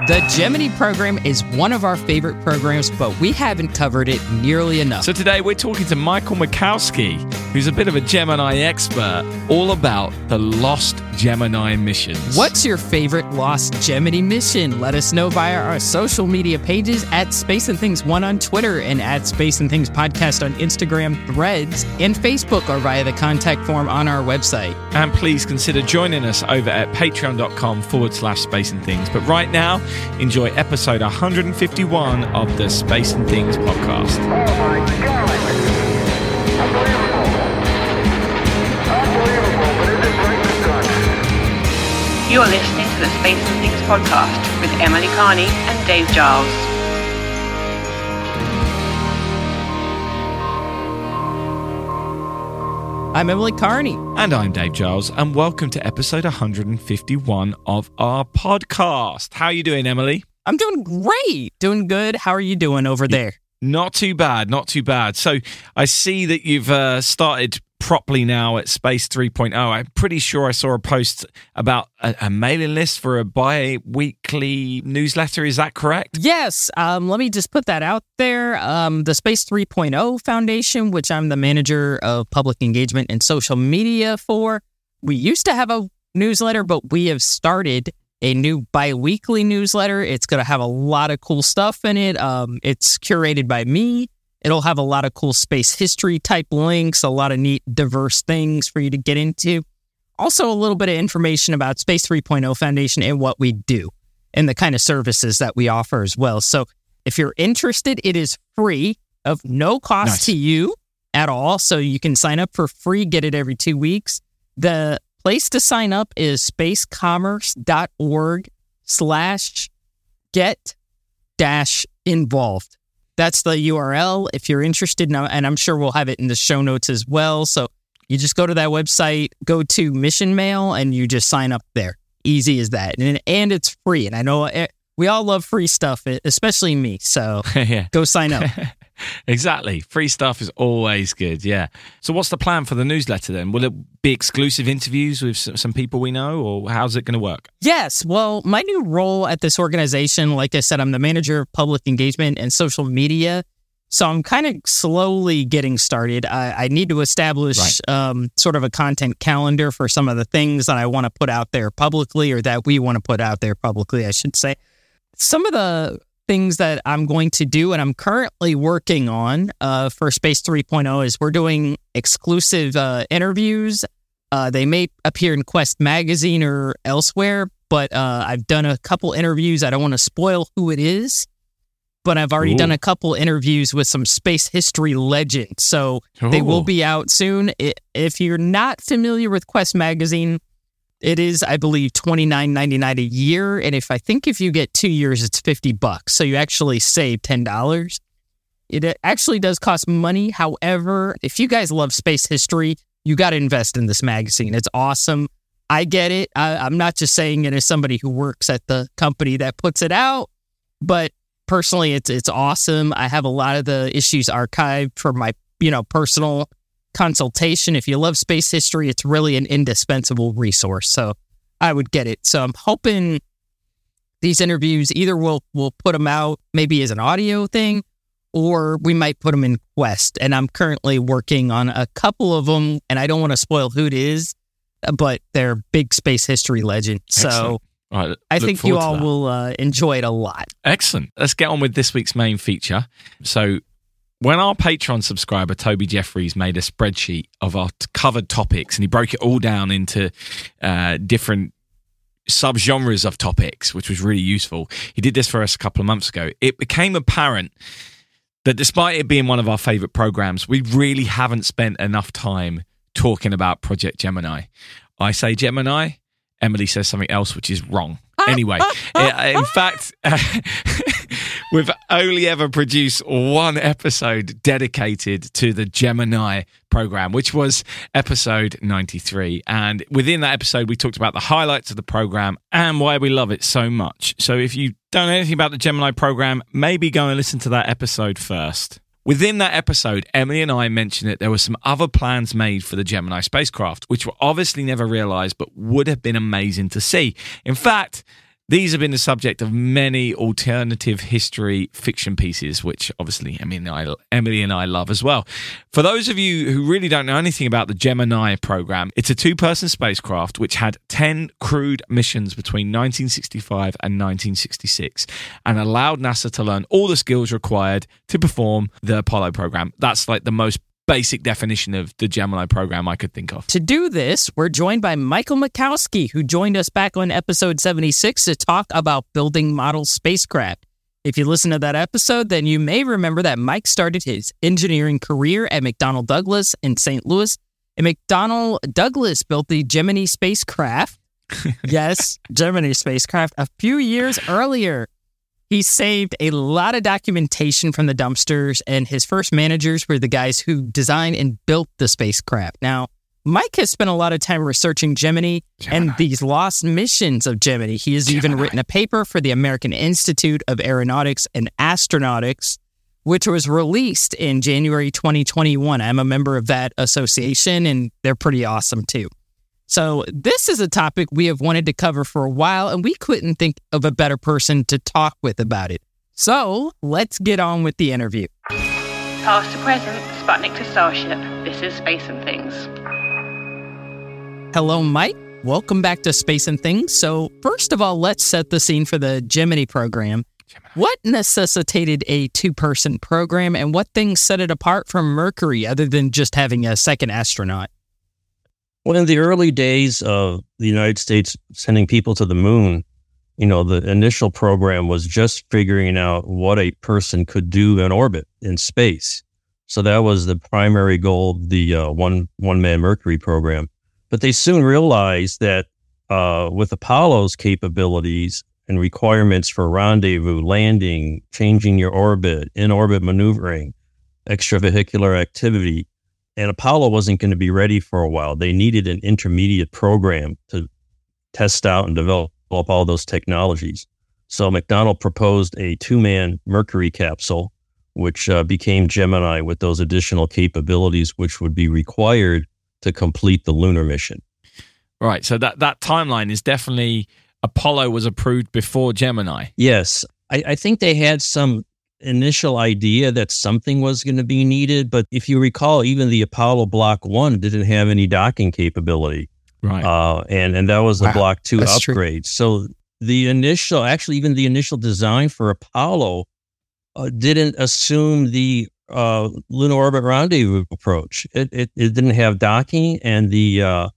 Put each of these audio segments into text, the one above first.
The Gemini program is one of our favorite programs, but we haven't covered it nearly enough. So today we're talking to Michael Mackowski, who's a bit of a Gemini expert, all about the lost Gemini missions. What's your favorite lost Gemini mission? Let us know via our social media pages at Space and Things One on Twitter and at Space and Things Podcast on Instagram, Threads, and Facebook, or via the contact form on our website. And please consider joining us over at patreon.com forward slash space and things. But right now, enjoy episode 151 of the Space and Things podcast. Oh God? You are listening to the Space and Things podcast with Emily Carney and Dave Giles. I'm Emily Carney. And I'm Dave Giles, and welcome to episode 151 of our podcast. How are you doing, Emily? I'm doing great. Doing good. How are you doing over there? Not too bad, not too bad. So I see that you've uh, started properly now at Space 3.0. I'm pretty sure I saw a post about a, a mailing list for a bi-weekly newsletter. Is that correct? Yes. Um, let me just put that out there. Um, the Space 3.0 Foundation, which I'm the manager of public engagement and social media for, we used to have a newsletter, but we have started a new bi-weekly newsletter. It's going to have a lot of cool stuff in it. Um, it's curated by me. It'll have a lot of cool space history type links, a lot of neat, diverse things for you to get into. Also, a little bit of information about Space 3.0 Foundation and what we do and the kind of services that we offer as well. So, if you're interested, it is free of no cost Nice. to you at all. So, you can sign up for free, get it every two weeks. The place to sign up is spacecommerce.org slash get dash involved. That's the URL if you're interested. And I'm sure we'll have it in the show notes as well. So you just go to that website, go to Mission Mail, and you just sign up there. Easy as that. And, and it's free. And I know eh, we all love free stuff, especially me. So yeah. go sign up. Exactly. Free stuff is always good. Yeah. So, what's the plan for the newsletter then? Will it be exclusive interviews with some people we know, or how's it going to work? Yes. Well, my new role at this organization, like I said, I'm the manager of public engagement and social media. So I'm kind of slowly getting started. I, I need to establish um, sort of a content calendar for some of the things that I want to put out there publicly or that we want to put out there publicly, I should say. Some of the things that I'm going to do and I'm currently working on uh, for Space 3.0 is we're doing exclusive uh, interviews uh, they may appear in Quest magazine or elsewhere, but uh, I've done a couple interviews. I don't want to spoil who it is, but I've already Ooh. done a couple interviews with some space history legends. So they will be out soon. If you're not familiar with Quest magazine, it is, I believe, twenty nine ninety nine a year, and if I think if you get two years, it's fifty bucks. So you actually save ten dollars. It actually does cost money. However, if you guys love space history, you got to invest in this magazine. It's awesome. I get it. I, I'm not just saying it as somebody who works at the company that puts it out, but personally, it's it's awesome. I have a lot of the issues archived for my you know personal consultation. If you love space history, it's really an indispensable resource. So I would get it. So I'm hoping these interviews either we'll we'll put them out maybe as an audio thing or we might put them in Quest. And I'm currently working on a couple of them, and I don't want to spoil who it is, but they're big space history legend. So Excellent. Right, I think you all will uh, enjoy it a lot. Excellent. Let's get on with this week's main feature. So, when our Patreon subscriber Toby Jeffries made a spreadsheet of our t- covered topics, and he broke it all down into uh, different subgenres of topics, which was really useful. He did this for us a couple of months ago. It became apparent that despite it being one of our favorite programs, we really haven't spent enough time talking about Project Gemini. I say Gemini, Emily says something else, which is wrong. Anyway, in fact, we've only ever produced one episode dedicated to the Gemini program, which was episode 93. And within that episode, we talked about the highlights of the program and why we love it so much. So if you don't know anything about the Gemini program, maybe go and listen to that episode first. Within that episode, Emily and I mentioned that there were some other plans made for the Gemini spacecraft, which were obviously never realized, but would have been amazing to see. In fact, These have been the subject of many alternative history fiction pieces, which obviously Emily and, I, Emily and I love as well. For those of you who really don't know anything about the Gemini program, it's a two person spacecraft which had 10 crewed missions between 1965 and 1966 and allowed NASA to learn all the skills required to perform the Apollo program. That's like the most basic definition of the Gemini program I could think of. To do this, we're joined by Michael Mackowski, who joined us back on episode 76 to talk about building model spacecraft. If you listen to that episode, then you may remember that Mike started his engineering career at McDonnell Douglas in St. Louis. And McDonnell Douglas built the Gemini spacecraft. yes, Gemini spacecraft a few years earlier. He saved a lot of documentation from the dumpsters, and his first managers were the guys who designed and built the spacecraft. Now, Mike has spent a lot of time researching Gemini, Gemini. and these lost missions of Gemini. He has even written a paper for the American Institute of Aeronautics and Astronautics, which was released in January 2021. I'm a member of that association, and they're pretty awesome too. So, this is a topic we have wanted to cover for a while, and we couldn't think of a better person to talk with about it. So, let's get on with the interview. Past to present, Sputnik to Starship. This is Space and Things. Hello, Mike. Welcome back to Space and Things. So, first of all, let's set the scene for the Gemini program. What necessitated a two person program, and what things set it apart from Mercury other than just having a second astronaut? Well, in the early days of the United States sending people to the moon, you know, the initial program was just figuring out what a person could do in orbit in space. So that was the primary goal the uh, one one man Mercury program. But they soon realized that uh, with Apollo's capabilities and requirements for rendezvous, landing, changing your orbit, in orbit maneuvering, extravehicular activity, and Apollo wasn't going to be ready for a while. They needed an intermediate program to test out and develop all those technologies. So McDonnell proposed a two man Mercury capsule, which uh, became Gemini with those additional capabilities, which would be required to complete the lunar mission. Right. So that, that timeline is definitely Apollo was approved before Gemini. Yes, I, I think they had some initial idea that something was going to be needed. But if you recall, even the Apollo Block 1 didn't have any docking capability. Right. Uh, and, and that was the Wow, Block 2 that's true. upgrade. So the initial, actually, even the initial design for Apollo uh, didn't assume the uh, lunar orbit rendezvous approach. It, it, it didn't have docking, and the uh,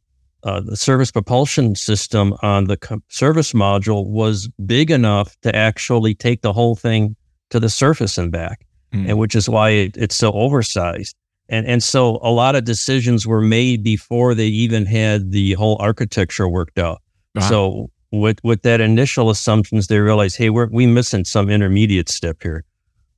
uh, the service propulsion system on the co- service module was big enough to actually take the whole thing to the surface and back, Hmm. and which is why it, it's so oversized. And and so a lot of decisions were made before they even had the whole architecture worked out. Right. So with with that initial assumptions, they realized, hey, we're we missing some intermediate step here.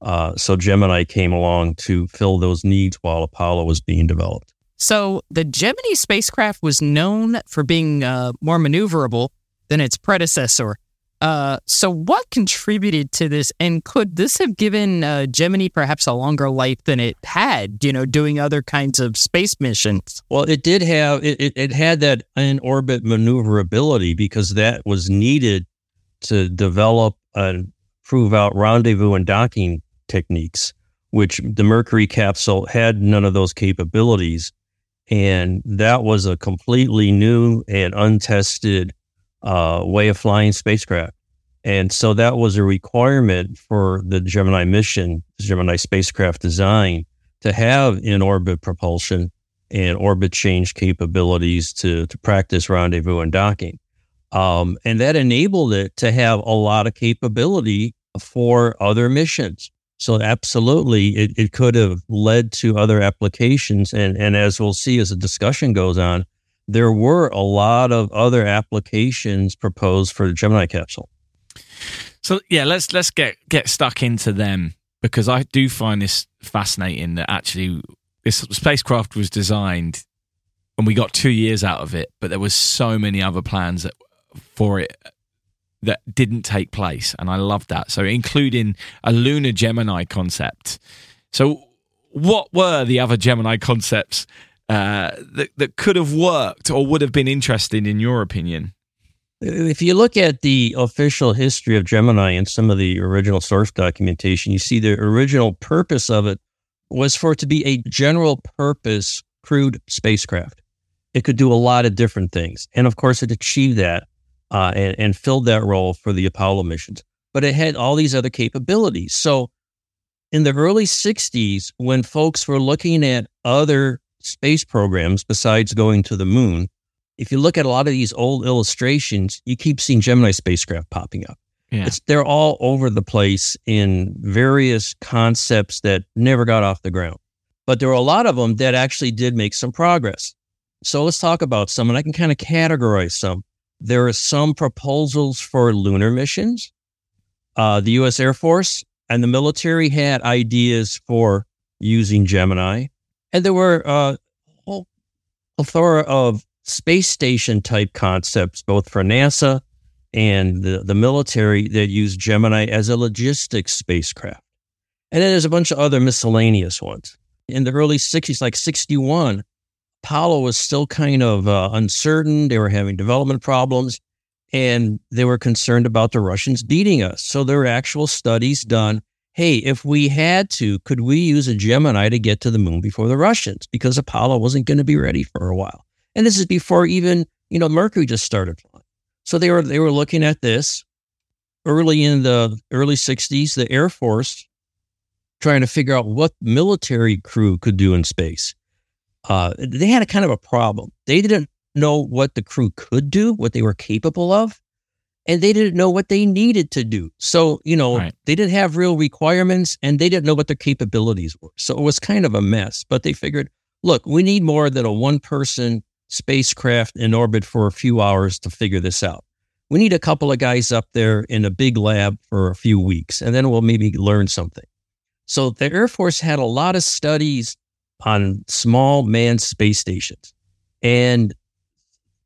Uh, so Gemini came along to fill those needs while Apollo was being developed. So, the Gemini spacecraft was known for being uh, more maneuverable than its predecessor. Uh, so, what contributed to this? And could this have given uh, Gemini perhaps a longer life than it had, you know, doing other kinds of space missions? Well, it did have it, it, it had that in orbit maneuverability because that was needed to develop and prove out rendezvous and docking techniques, which the Mercury capsule had none of those capabilities. And that was a completely new and untested uh, way of flying spacecraft. And so that was a requirement for the Gemini mission, Gemini spacecraft design, to have in orbit propulsion and orbit change capabilities to, to practice rendezvous and docking. Um, and that enabled it to have a lot of capability for other missions. So absolutely, it, it could have led to other applications. And, and as we'll see as the discussion goes on, there were a lot of other applications proposed for the Gemini capsule. So yeah, let's let's get get stuck into them because I do find this fascinating that actually this spacecraft was designed and we got two years out of it, but there was so many other plans that, for it that didn't take place, and I love that. So including a lunar Gemini concept. So what were the other Gemini concepts uh, that that could have worked or would have been interesting in your opinion? If you look at the official history of Gemini and some of the original source documentation, you see the original purpose of it was for it to be a general purpose crewed spacecraft. It could do a lot of different things. And of course, it achieved that uh, and, and filled that role for the Apollo missions. But it had all these other capabilities. So in the early 60s, when folks were looking at other space programs besides going to the moon, if you look at a lot of these old illustrations, you keep seeing Gemini spacecraft popping up. Yeah. It's, they're all over the place in various concepts that never got off the ground. But there were a lot of them that actually did make some progress. So let's talk about some, and I can kind of categorize some. There are some proposals for lunar missions. Uh, the U.S. Air Force and the military had ideas for using Gemini, and there were uh, a whole plethora of space station type concepts, both for NASA and the, the military that used Gemini as a logistics spacecraft. And then there's a bunch of other miscellaneous ones. In the early 60s, like 61, Apollo was still kind of uh, uncertain. They were having development problems and they were concerned about the Russians beating us. So there were actual studies done. Hey, if we had to, could we use a Gemini to get to the moon before the Russians? Because Apollo wasn't going to be ready for a while. And this is before even, you know, Mercury just started flying. So they were they were looking at this early in the early 60s, the Air Force trying to figure out what military crew could do in space. Uh, they had a kind of a problem. They didn't know what the crew could do, what they were capable of, and they didn't know what they needed to do. So, you know, Right. they didn't have real requirements and they didn't know what their capabilities were. So it was kind of a mess, but they figured, look, we need more than a one person spacecraft in orbit for a few hours to figure this out. We need a couple of guys up there in a big lab for a few weeks, and then we'll maybe learn something. So the Air Force had a lot of studies on small manned space stations. And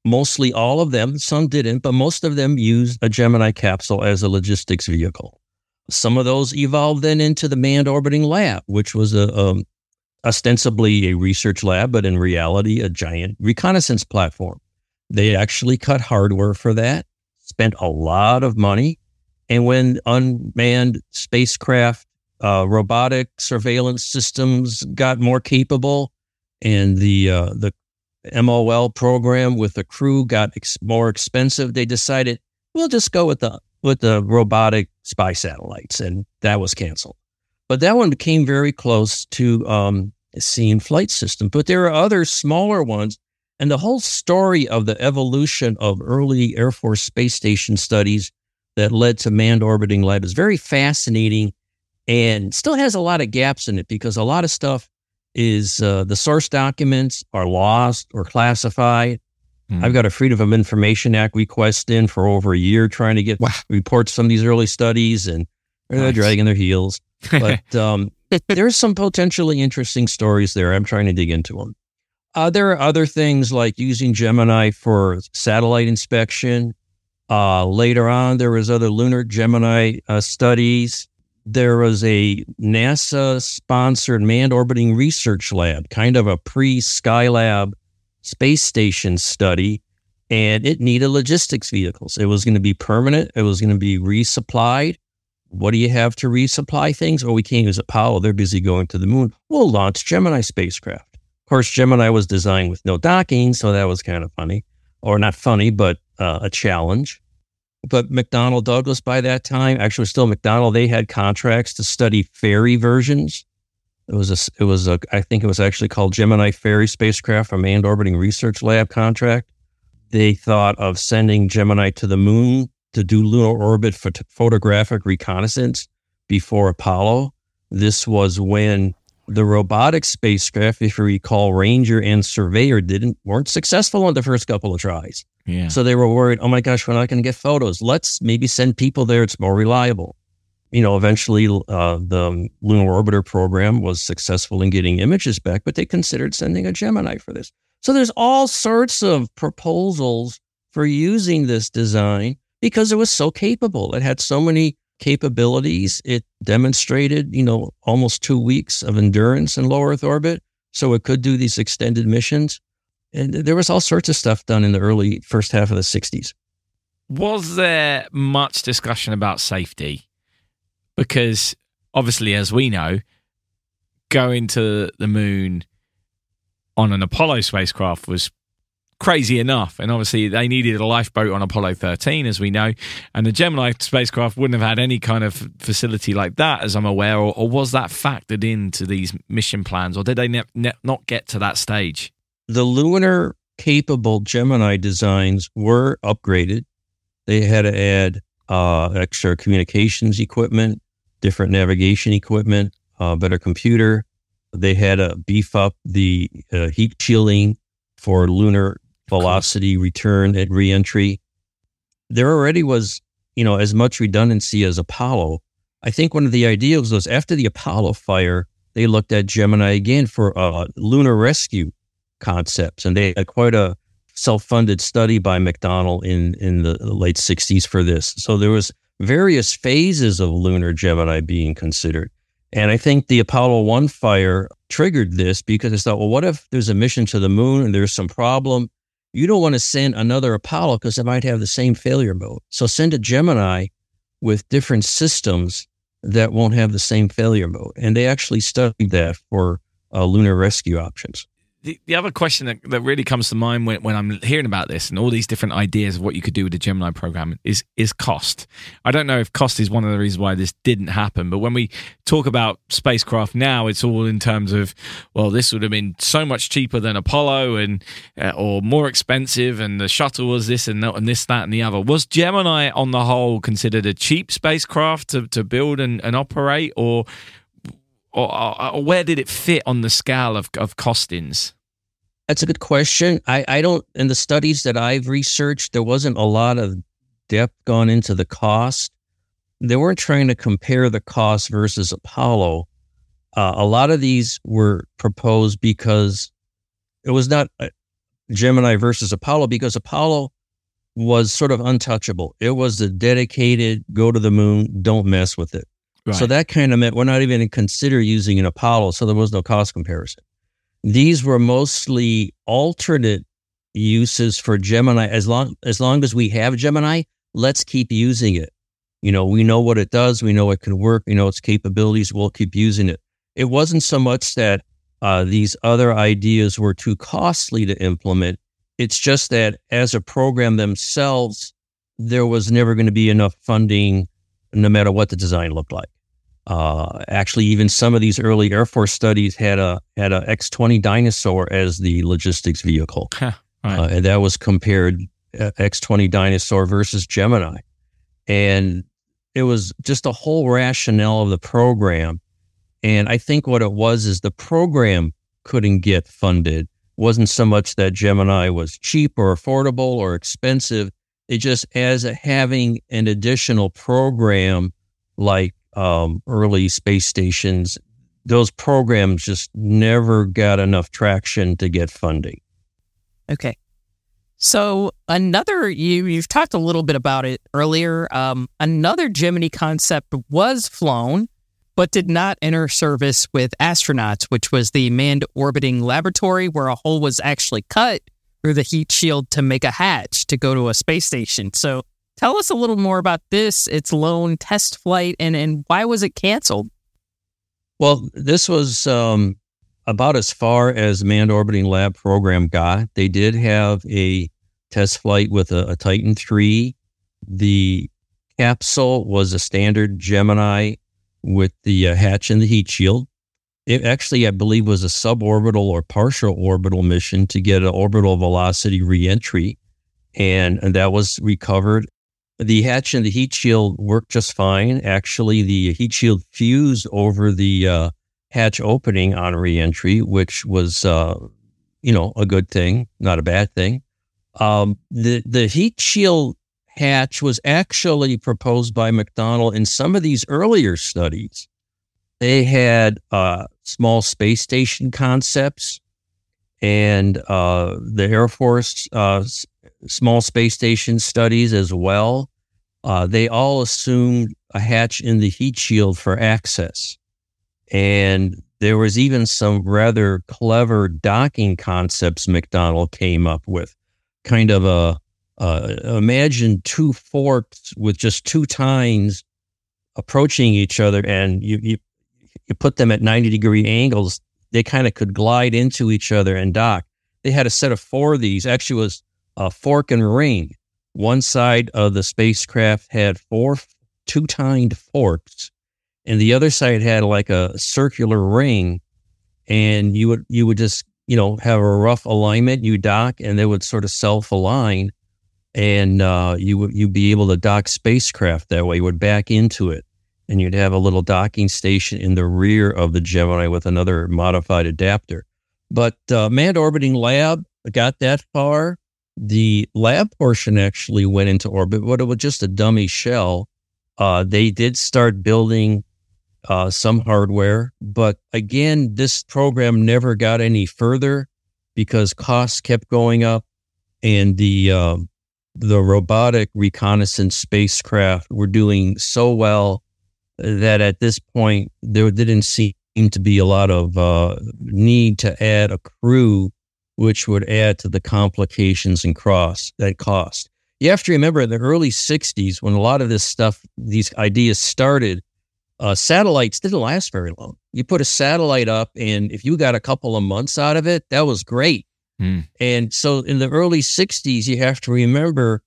mostly all of them, some didn't, but most of them used a Gemini capsule as a logistics vehicle. Some of those evolved then into the manned orbiting lab, which was a, um, ostensibly a research lab, but in reality, a giant reconnaissance platform. They actually cut hardware for that, spent a lot of money. And when unmanned spacecraft, uh, robotic surveillance systems got more capable, and the uh, the MOL program with the crew got ex- more expensive, they decided we'll just go with the with the robotic spy satellites, and that was canceled. But that one came very close to um, seen flight system. But there are other smaller ones, and the whole story of the evolution of early Air Force space station studies that led to manned orbiting lab is very fascinating, and still has a lot of gaps in it because a lot of stuff is uh, the source documents are lost or classified. Hmm. I've got a Freedom of Information Act request in for over a year trying to get Wow. reports from these early studies, and they're dragging their heels. But um, there's some potentially interesting stories there. I'm trying to dig into them. Uh, there are other things like using Gemini for satellite inspection. Uh, later on, there was other lunar Gemini uh, studies. There was a NASA sponsored manned orbiting research lab, kind of a pre Skylab space station study, and it needed logistics vehicles. It was going to be permanent. It was going to be resupplied. What do you have to resupply things? Oh, we can't use Apollo. They're busy going to the moon. We'll launch Gemini spacecraft. Of course, Gemini was designed with no docking, so that was kind of funny, or not funny, but uh, a challenge. But McDonnell Douglas by that time, actually still McDonnell, they had contracts to study ferry versions. It was a, it was a, I think it was actually called Gemini Ferry spacecraft, a manned orbiting research lab contract. They thought of sending Gemini to the moon to do lunar orbit phot- photographic reconnaissance before Apollo. This was when the robotic spacecraft, if you recall, Ranger and Surveyor didn't weren't successful on the first couple of tries. So they were worried, oh my gosh, we're not going to get photos. Let's maybe send people there. It's more reliable. You know, eventually uh, the Lunar Orbiter program was successful in getting images back, but they considered sending a Gemini for this. So there's all sorts of proposals for using this design because it was so capable. It had so many capabilities. It demonstrated, you know, almost two weeks of endurance in low Earth orbit. So it could do these extended missions. And there was all sorts of stuff done in the early first half of the 60s. was there much discussion about safety? Because obviously, as we know, going to the moon on an Apollo spacecraft was crazy enough. And obviously, they needed a lifeboat on Apollo 13, as we know. And the Gemini spacecraft wouldn't have had any kind of facility like that, as I'm aware. Or, or was that factored into these mission plans? Or did they ne- ne- not get to that stage? The lunar capable Gemini designs were upgraded. They had to add uh, extra communications equipment, different navigation equipment, uh, better computer. They had to beef up the uh, heat shielding for lunar velocity return at reentry. There already was, you know, as much redundancy as Apollo. I think one of the ideas was after the Apollo fire, they looked at Gemini again for uh, lunar rescue concepts, and they had quite a self-funded study by McDonnell in in the late '60s for this. So there was various phases of lunar Gemini being considered, and I think the Apollo One fire triggered this because I thought, well, what if there's a mission to the moon and there's some problem? You don't want to send another Apollo because it might have the same failure mode. So send a Gemini with different systems that won't have the same failure mode. And they actually studied that for uh, lunar rescue options. The, the other question that, that really comes to mind when, when I'm hearing about this and all these different ideas of what you could do with the Gemini program is is cost. I don't know if cost is one of the reasons why this didn't happen, but when we talk about spacecraft now, it's all in terms of well, this would have been so much cheaper than Apollo and uh, or more expensive, and the shuttle was this and that and this that and the other. Was Gemini on the whole considered a cheap spacecraft to, to build and, and operate, or or, or, where did it fit on the scale of, of costings? That's a good question. I, I don't, in the studies that I've researched, there wasn't a lot of depth gone into the cost. They weren't trying to compare the cost versus Apollo. Uh, a lot of these were proposed because it was not uh, Gemini versus Apollo because Apollo was sort of untouchable. It was the dedicated go to the moon, don't mess with it. So that kind of meant we're not even going to consider using an Apollo. So there was no cost comparison. These were mostly alternate uses for Gemini. As long as long as we have Gemini, let's keep using it. You know, we know what it does. We know it can work. We know its capabilities. We'll keep using it. It wasn't so much that uh, these other ideas were too costly to implement. It's just that as a program themselves, there was never going to be enough funding, no matter what the design looked like. Uh, actually, even some of these early Air Force studies had a had a X twenty Dyna-Soar as the logistics vehicle, Right. uh, and that was compared uh, X twenty Dyna-Soar versus Gemini, and it was just a whole rationale of the program. And I think what it was is the program couldn't get funded. wasn't so much that Gemini was cheap or affordable or expensive. It just as a, having an additional program like um, early space stations, those programs just never got enough traction to get funding. Okay. So another you you've talked a little bit about it earlier. Um, another Gemini concept was flown, but did not enter service with astronauts, which was the manned orbiting laboratory where a hole was actually cut through the heat shield to make a hatch to go to a space station. So tell us a little more about this, its lone test flight, and and why was it canceled? Well, this was um, about as far as manned orbiting lab program got. They did have a test flight with a, a Titan three. The capsule was a standard Gemini with the uh, hatch and the heat shield. It actually, I believe, was a suborbital or partial orbital mission to get an orbital velocity reentry, and, and that was recovered. The hatch and the heat shield worked just fine. Actually, the heat shield fused over the uh, hatch opening on reentry, which was, uh, you know, a good thing, not a bad thing. Um, the the heat shield hatch was actually proposed by McDonnell in some of these earlier studies. They had uh, small space station concepts, and uh, the Air Force uh, small space station studies as well. Uh, they all assumed a hatch in the heat shield for access. And there was even some rather clever docking concepts McDonnell came up with, kind of a uh, imagine two forks with just two tines approaching each other, and you you you put them at ninety degree angles. They kind of could glide into each other and dock. They had a set of four of these. Actually, was a fork and ring. One side of the spacecraft had four two tined forks, and the other side had like a circular ring. And you would you would just you know have a rough alignment. You dock, and they would sort of self align and uh, you would you'd be able to dock spacecraft that way. You would back into it, and you'd have a little docking station in the rear of the Gemini with another modified adapter. But uh, manned orbiting lab got that far. The lab portion actually went into orbit, but it was just a dummy shell. Uh, they did start building uh, some hardware, but again, this program never got any further because costs kept going up, and the um, the robotic reconnaissance spacecraft were doing so well that at this point there didn't seem to be a lot of uh, need to add a crew, which would add to the complications and cross that cost. You have to remember in the early 60s, when a lot of this stuff, these ideas started, uh, satellites didn't last very long. You put a satellite up, and if you got a couple of months out of it, that was great. Mm. And so in the early 60s, you have to remember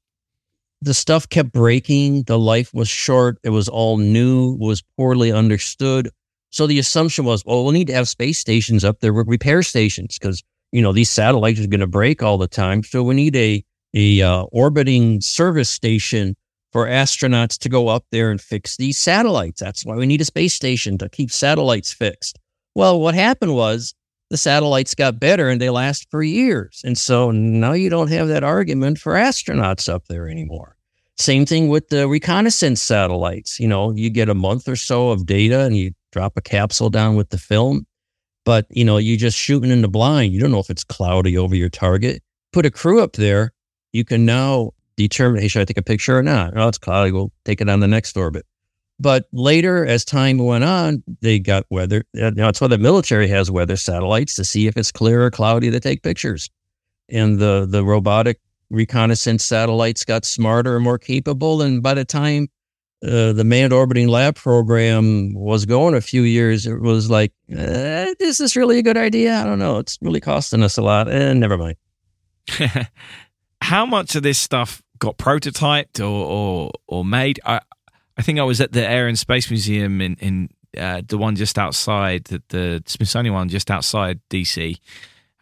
the stuff kept breaking. The life was short. It was all new, was poorly understood. So the assumption was, well, we'll need to have space stations up there, with repair stations, because, you know, these satellites are going to break all the time. So we need a, a uh, orbiting service station for astronauts to go up there and fix these satellites. That's why we need a space station to keep satellites fixed. Well, what happened was the satellites got better and they last for years. And so now you don't have that argument for astronauts up there anymore. Same thing with the reconnaissance satellites. You know, you get a month or so of data and you drop a capsule down with the film, but you know, you're just shooting in the blind. You don't know if it's cloudy over your target. Put a crew up there, you can now determine, hey, should I take a picture or not? Oh, it's cloudy. We'll take it on the next orbit. But later, as time went on, they got weather. That's why the military has weather satellites to see if it's clear or cloudy to take pictures. And the the robotic reconnaissance satellites got smarter and more capable. And by the time uh, the manned orbiting lab program was going a few years, it was like, eh, is this really a good idea? I don't know. It's really costing us a lot. And eh, never mind. How much of this stuff got prototyped or or, or made? I, I think I was at the Air and Space Museum in in uh, the one just outside the, the Smithsonian one just outside DC,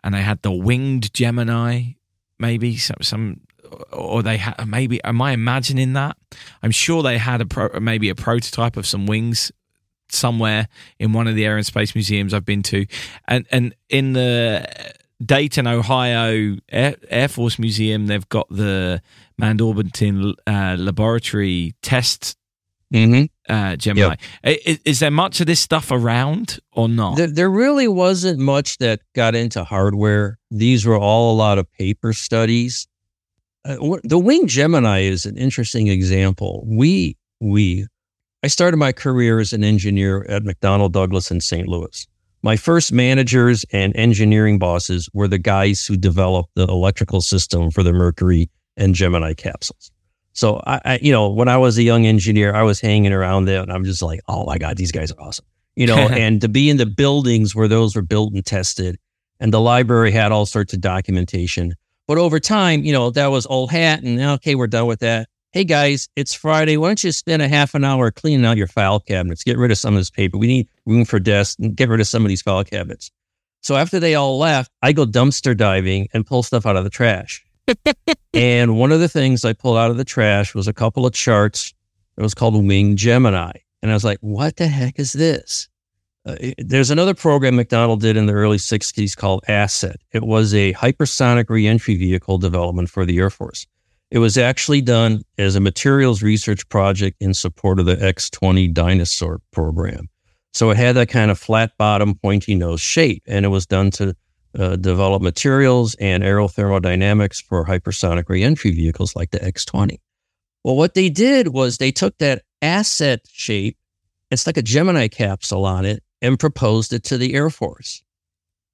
and they had the winged Gemini, maybe some some, or they had maybe. Am I imagining that? I'm sure they had a pro, maybe a prototype of some wings somewhere in one of the Air and Space museums I've been to, and and in the Dayton, Ohio Air, Air Force Museum, they've got the manned orbiting uh, laboratory test Mm-hmm. uh, Gemini. Is, is there much of this stuff around or not? There, there really wasn't much that got into hardware. These were all a lot of paper studies. Uh, the Wing Gemini is an interesting example. We, we, I started my career as an engineer at McDonnell Douglas in St. Louis. My first managers and engineering bosses were the guys who developed the electrical system for the Mercury and Gemini capsules. So I, I, you know, when I was a young engineer, I was hanging around there and I'm just like, oh my God, these guys are awesome. You know, and to be in the buildings where those were built and tested and the library had all sorts of documentation. But over time, you know, that was old hat and okay, we're done with that. Hey guys, it's Friday. Why don't you spend a half an hour cleaning out your file cabinets? Get rid of some of this paper. We need room for desks and get rid of some of these file cabinets. So after they all left, I go dumpster diving and pull stuff out of the trash and one of the things I pulled out of the trash was a couple of charts. It was called Wing Gemini. And I was like, what the heck is this? Uh, there's another program McDonnell did in the early 60s called Asset. It was a hypersonic reentry vehicle development for the Air Force. It was actually done as a materials research project in support of the X 20 Dyna-Soar program. So it had that kind of flat bottom, pointy nose shape, and it was done to uh, develop materials and aerothermodynamics for hypersonic reentry vehicles like the X 20. Well, what they did was they took that asset shape, it's like a Gemini capsule on it, and proposed it to the Air Force.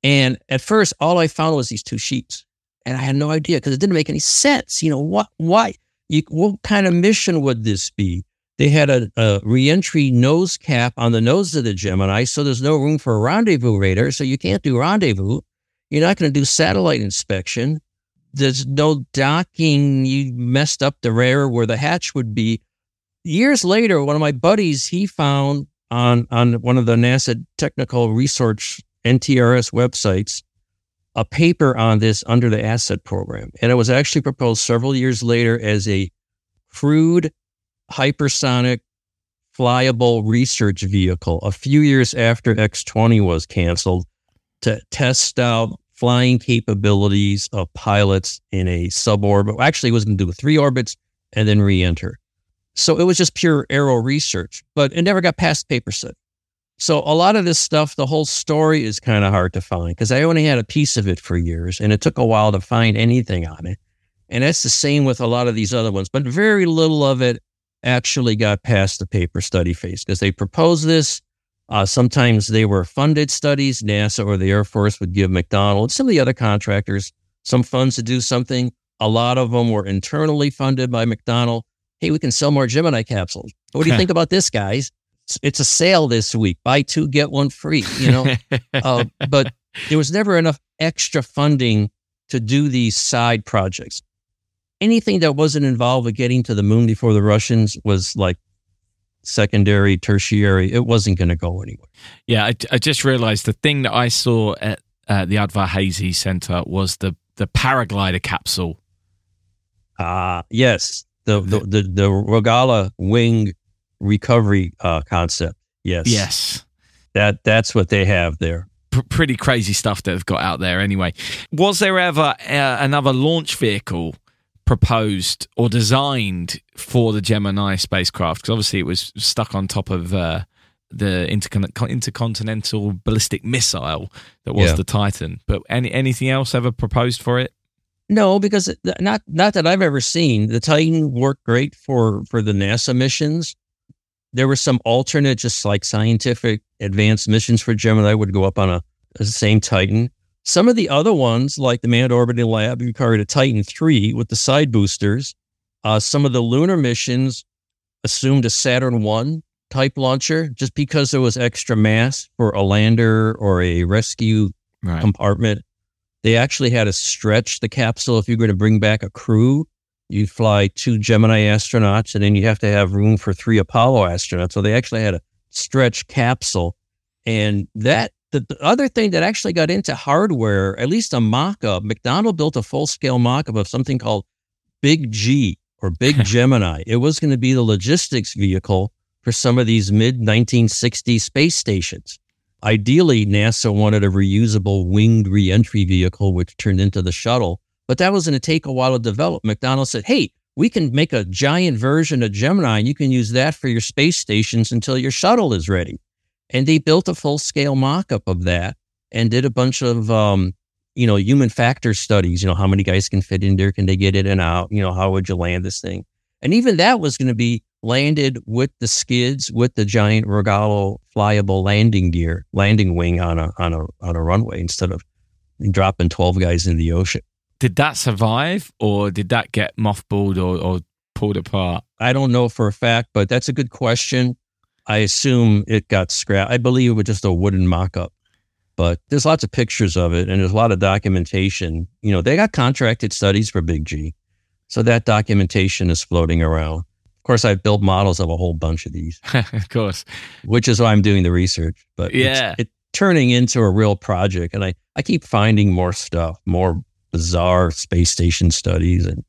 And at first, all I found was these two sheets. And I had no idea because it didn't make any sense. You know, what, why, you, what kind of mission would this be? They had a, a reentry nose cap on the nose of the Gemini, so there's no room for a rendezvous radar. So you can't do rendezvous. You're not going to do satellite inspection. There's no docking. You messed up the rear where the hatch would be. Years later, one of my buddies, he found on, on one of the NASA technical research NTRS websites a paper on this under the asset program. And it was actually proposed several years later as a crewed hypersonic flyable research vehicle a few years after X20 was canceled to test out flying capabilities of pilots in a suborbit. Actually, it was going to do three orbits and then re-enter. So it was just pure aero research, but it never got past paper set. So a lot of this stuff, the whole story is kind of hard to find because I only had a piece of it for years and it took a while to find anything on it. And that's the same with a lot of these other ones, but very little of it actually got past the paper study phase because they proposed this. Uh, sometimes they were funded studies. NASA or the Air Force would give McDonnell, some of the other contractors some funds to do something. A lot of them were internally funded by McDonnell. Hey, we can sell more Gemini capsules. What do you think about this, guys? It's, a sale this week. Buy two, get one free, you know? uh, but there was never enough extra funding to do these side projects. Anything that wasn't involved with getting to the moon before the Russians was like secondary, tertiary. It wasn't going to go anywhere. Yeah, I, I just realized the thing that I saw at uh, the Udvar-Hazy Center was the, the paraglider capsule. Ah, yes. The, the, the, the Rogallo wing recovery uh, concept. Yes. Yes. That, that's what they have there. P- pretty crazy stuff that they've got out there anyway. Was there ever uh, another launch vehicle proposed or designed for the Gemini spacecraft? Because obviously it was stuck on top of uh, the intercon- intercontinental ballistic missile that was Yeah. the Titan. But any anything else ever proposed for it? No, because not not that I've ever seen. The Titan worked great for for the NASA missions. There were some alternate, just like scientific advanced missions for Gemini would go up on a the same Titan. Some of the other ones, like the Manned Orbiting Lab, required a Titan three with the side boosters. Uh, some of the lunar missions assumed a Saturn one type launcher, just because there was extra mass for a lander or a rescue Right. compartment. They actually had to stretch the capsule. If you're going to bring back a crew, you fly two Gemini astronauts and then you have to have room for three Apollo astronauts. So they actually had a stretch capsule. And that, the, the other thing that actually got into hardware, at least a mock up, McDonnell built a full scale mock up of something called Big G or Big Gemini. It was going to be the logistics vehicle for some of these mid 1960s space stations. Ideally, NASA wanted a reusable winged reentry vehicle, which turned into the shuttle, but that was going to take a while to develop. McDonnell said, Hey, we can make a giant version of Gemini and you can use that for your space stations until your shuttle is ready. And they built a full scale mock up of that and did a bunch of, um, you know, human factor studies. You know, how many guys can fit in there? Can they get in and out? You know, how would you land this thing? And even that was going to be landed with the skids, with the giant Rogallo flyable landing gear, landing wing on a on a on a runway instead of dropping twelve guys in the ocean. Did that survive, or did that get mothballed or, or pulled apart? I don't know for a fact, but that's a good question. I assume it got scrapped. I believe it was just a wooden mock up. But there's lots of pictures of it and there's a lot of documentation. You know, they got contracted studies for Big G. So that documentation is floating around. Of course, I've built models of a whole bunch of these, of course. which is why I'm doing the research. But Yeah. it's it turning into a real project. And I, I keep finding more stuff, more bizarre space station studies and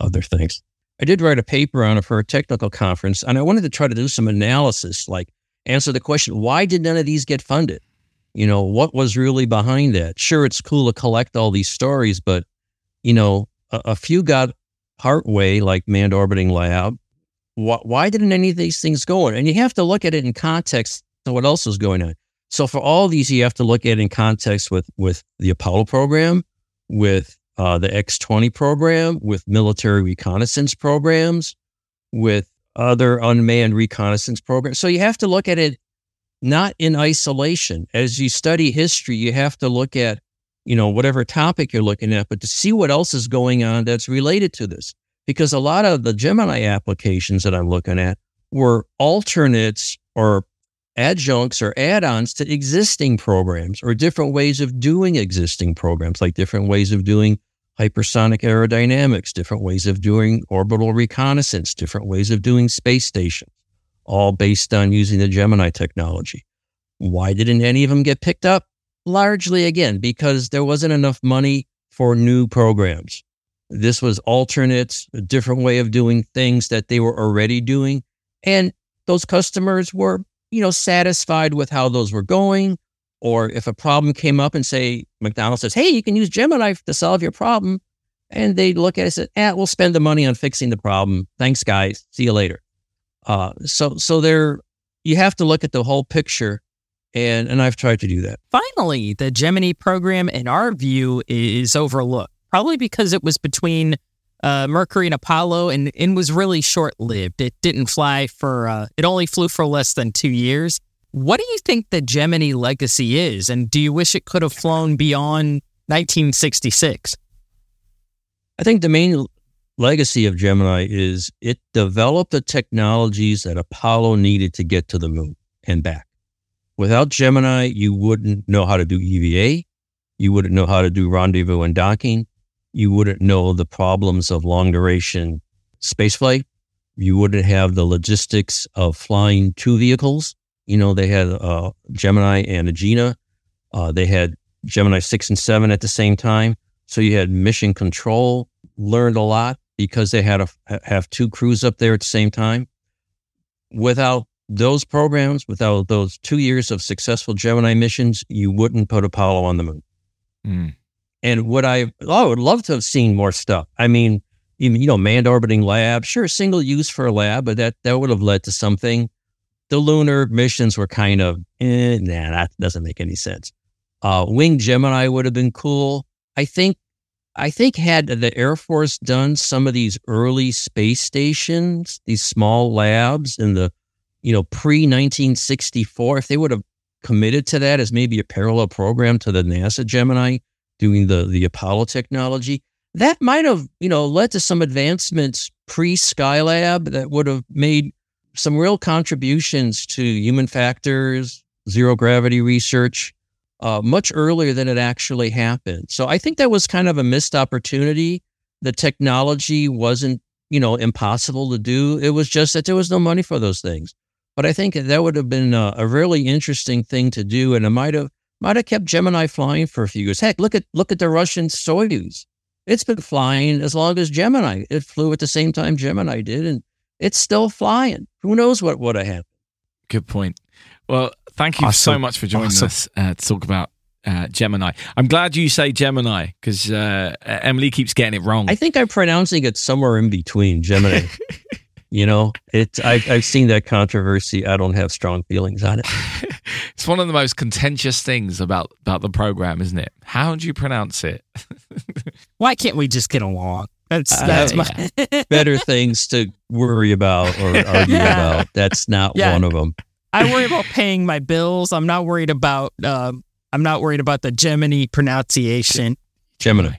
other things. I did write a paper on it for a technical conference, and I wanted to try to do some analysis, like answer the question why did none of these get funded? You know, what was really behind that? Sure, it's cool to collect all these stories, but, you know, a, a few got partway, like Manned Orbiting Lab. Why, why didn't any of these things go on? And you have to look at it in context to what else is going on. So for all these, you have to look at in context with with the Apollo program, with uh, the X-20 program, with military reconnaissance programs, with other unmanned reconnaissance programs. So you have to look at it not in isolation. As you study history, you have to look at you know, whatever topic you're looking at, but to see what else is going on that's related to this. Because a lot of the Gemini applications that I'm looking at were alternates or adjuncts or add-ons to existing programs or different ways of doing existing programs, like different ways of doing hypersonic aerodynamics, different ways of doing orbital reconnaissance, different ways of doing space stations, all based on using the Gemini technology. Why didn't any of them get picked up? Largely, again, because there wasn't enough money for new programs. This was alternates, a different way of doing things that they were already doing. And those customers were, you know, satisfied with how those were going. Or if a problem came up and say McDonnell's says, "Hey, you can use Gemini to solve your problem," and they look at it and say, "Eh, we'll spend the money on fixing the problem. Thanks, guys. See you later." Uh, so, so there, you have to look at the whole picture, and and I've tried to do that. Finally, the Gemini program, in our view, is overlooked, probably because it was between uh, Mercury and Apollo, and it was really short lived. It didn't fly for, uh, it only flew for less than two years. What do you think the Gemini legacy is? And do you wish it could have flown beyond 1966? I think the main legacy of Gemini is it developed the technologies that Apollo needed to get to the moon and back. Without Gemini, you wouldn't know how to do EVA. You wouldn't know how to do rendezvous and docking. You wouldn't know the problems of long duration spaceflight. You wouldn't have the logistics of flying two vehicles. You know, they had uh, Gemini and Agena. Uh, they had Gemini 6 and 7 at the same time. So you had mission control, learned a lot because they had to have two crews up there at the same time. Without those programs, without those two years of successful Gemini missions, you wouldn't put Apollo on the moon. Mm. And would I, oh, I would love to have seen more stuff. I mean, even, you know, manned orbiting lab, sure, single use for a lab, but that, that would have led to something. The lunar missions were kind of, eh, nah, that doesn't make any sense. Uh, Wing Gemini would have been cool. I think, I think had the Air Force done some of these early space stations, these small labs in the, you know, pre 1964, if they would have committed to that as maybe a parallel program to the NASA Gemini doing the, the Apollo technology, that might have, you know, led to some advancements pre Skylab that would have made some real contributions to human factors, zero gravity research, uh, much earlier than it actually happened. So I think that was kind of a missed opportunity. The technology wasn't, you know, impossible to do. It was just that there was no money for those things. But I think that would have been a, a really interesting thing to do, and it might have might have kept Gemini flying for a few years. Heck, look at look at the Russian Soyuz. It's been flying as long as Gemini. It flew at the same time Gemini did, and it's still flying. Who knows what would have happened? Good point. Well, thank you so much for joining Awesome. us uh, to talk about uh, Gemini. I'm glad you say Gemini because uh, Emily keeps getting it wrong. I think I'm pronouncing it somewhere in between Gemini. you know, it's I've, I've seen that controversy. I don't have strong feelings on it. it's one of the most contentious things about about the program, isn't it? How do you pronounce it? Why can't we just get along? That's Uh, that's my. Better things to worry about or argue Yeah. about. That's not Yeah. one of them. I worry about paying my bills. I'm not worried about. Um, I'm not worried about the Gemini pronunciation. Gemini.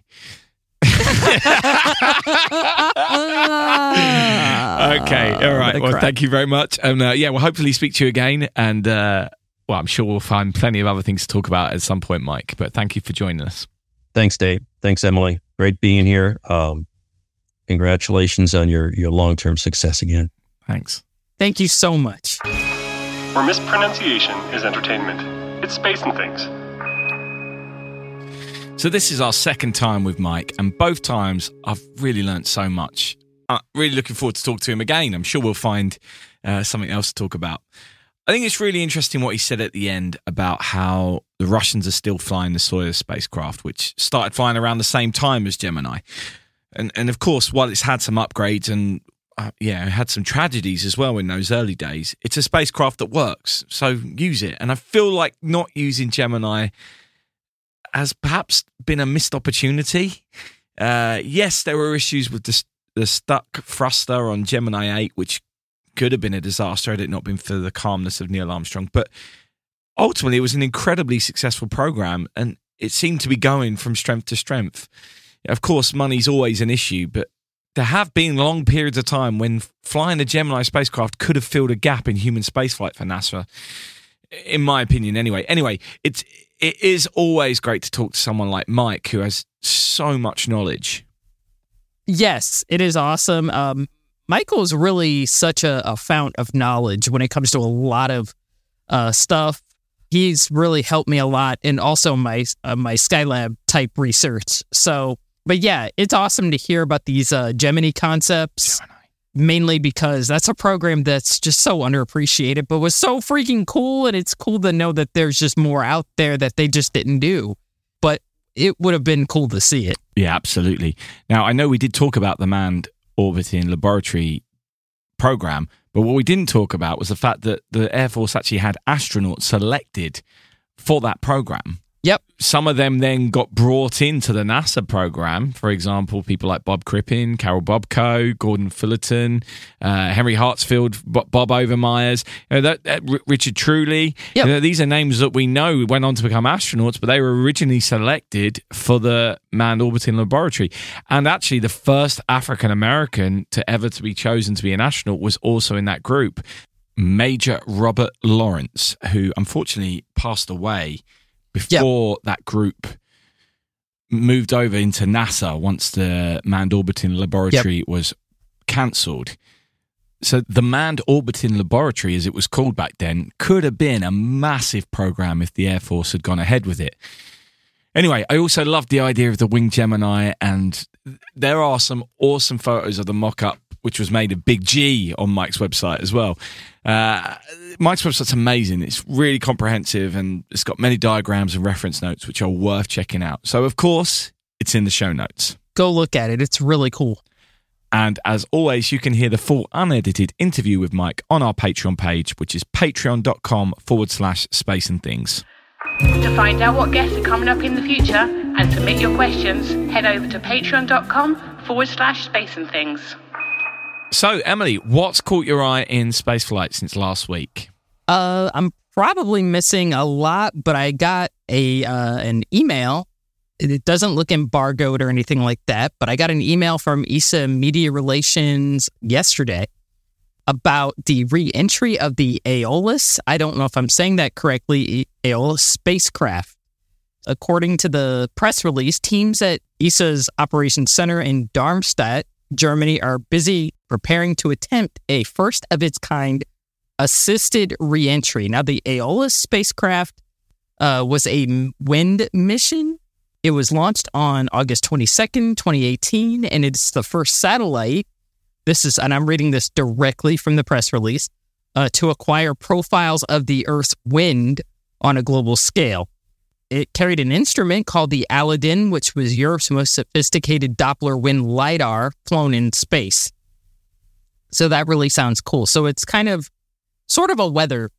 okay, all right. Well, crap. thank you very much, and uh, yeah, we'll hopefully speak to you again. And uh, well, I'm sure we'll find plenty of other things to talk about at some point, Mike. But thank you for joining us. Thanks, Dave. Thanks, Emily. Great being here. Um, congratulations on your your long term success again. Thanks. Thank you so much. Where mispronunciation is entertainment. It's space and things. So this is our second time with Mike, and both times I've really learnt so much. I'm really looking forward to talk to him again. I'm sure we'll find uh, something else to talk about. I think it's really interesting what he said at the end about how the Russians are still flying the Soyuz spacecraft, which started flying around the same time as Gemini. And and of course, while it's had some upgrades and uh, yeah, had some tragedies as well in those early days, it's a spacecraft that works. So use it. And I feel like not using Gemini has perhaps been a missed opportunity. Uh, yes, there were issues with the, the stuck thruster on Gemini 8, which could have been a disaster had it not been for the calmness of Neil Armstrong. But ultimately, it was an incredibly successful program. And it seemed to be going from strength to strength. Of course, money's always an issue, but there have been long periods of time when flying a Gemini spacecraft could have filled a gap in human spaceflight for NASA, in my opinion. Anyway, anyway, it's it is always great to talk to someone like Mike who has so much knowledge. Yes, it is awesome. Um, Michael is really such a, a fount of knowledge when it comes to a lot of uh, stuff. He's really helped me a lot, and also my uh, my Skylab type research. So, but yeah, it's awesome to hear about these uh, Gemini concepts. Mainly because that's a program that's just so underappreciated, but was so freaking cool, and it's cool to know that there's just more out there that they just didn't do. But it would have been cool to see it. Yeah, absolutely. Now, I know we did talk about the manned orbiting laboratory program, but what we didn't talk about was the fact that the Air Force actually had astronauts selected for that program. Yep. Some of them then got brought into the NASA program. For example, people like Bob Crippen, Karol Bobko, Gordon Fullerton, uh, Henry Hartsfield, Bob Bob Overmyers, you know, that, that, Richard Truly. Yep. You know, these are names that we know went on to become astronauts, but they were originally selected for the manned orbiting laboratory. And actually, the first African American to ever to be chosen to be an astronaut was also in that group. Major Robert Lawrence, who unfortunately passed away before that group moved over into NASA once the manned orbiting laboratory was cancelled. So the manned orbiting laboratory, as it was called back then, could have been a massive program if the Air Force had gone ahead with it. Anyway, I also loved the idea of the Wing Gemini, and there are some awesome photos of the mock up, which was made of Big G on Mike's website as well. Uh, Mike's website's amazing. It's really comprehensive and it's got many diagrams and reference notes, which are worth checking out. So, of course, it's in the show notes. Go look at it. It's really cool. And as always, you can hear the full unedited interview with Mike on our Patreon page, which is patreon.com forward slash space and things. To find out what guests are coming up in the future and submit your questions, head over to patreon.com forward slash space and things. So, Emily, what's caught your eye in spaceflight since last week? Uh, I'm probably missing a lot, but I got a uh, an email. It doesn't look embargoed or anything like that, but I got an email from ESA Media Relations yesterday about the re-entry of the Aeolus. I don't know if I'm saying that correctly. Aeolus spacecraft. According to the press release, teams at ESA's Operations Center in Darmstadt, Germany, are busy preparing to attempt a first of its kind assisted reentry. Now, the Aeolus spacecraft uh, was a wind mission. It was launched on August 22nd, 2018, and it's the first satellite. This is, and I'm reading this directly from the press release, uh, to acquire profiles of the Earth's wind on a global scale. It carried an instrument called the ALADIN, which was Europe's most sophisticated Doppler wind LIDAR flown in space. So that really sounds cool. So it's kind of sort of a weather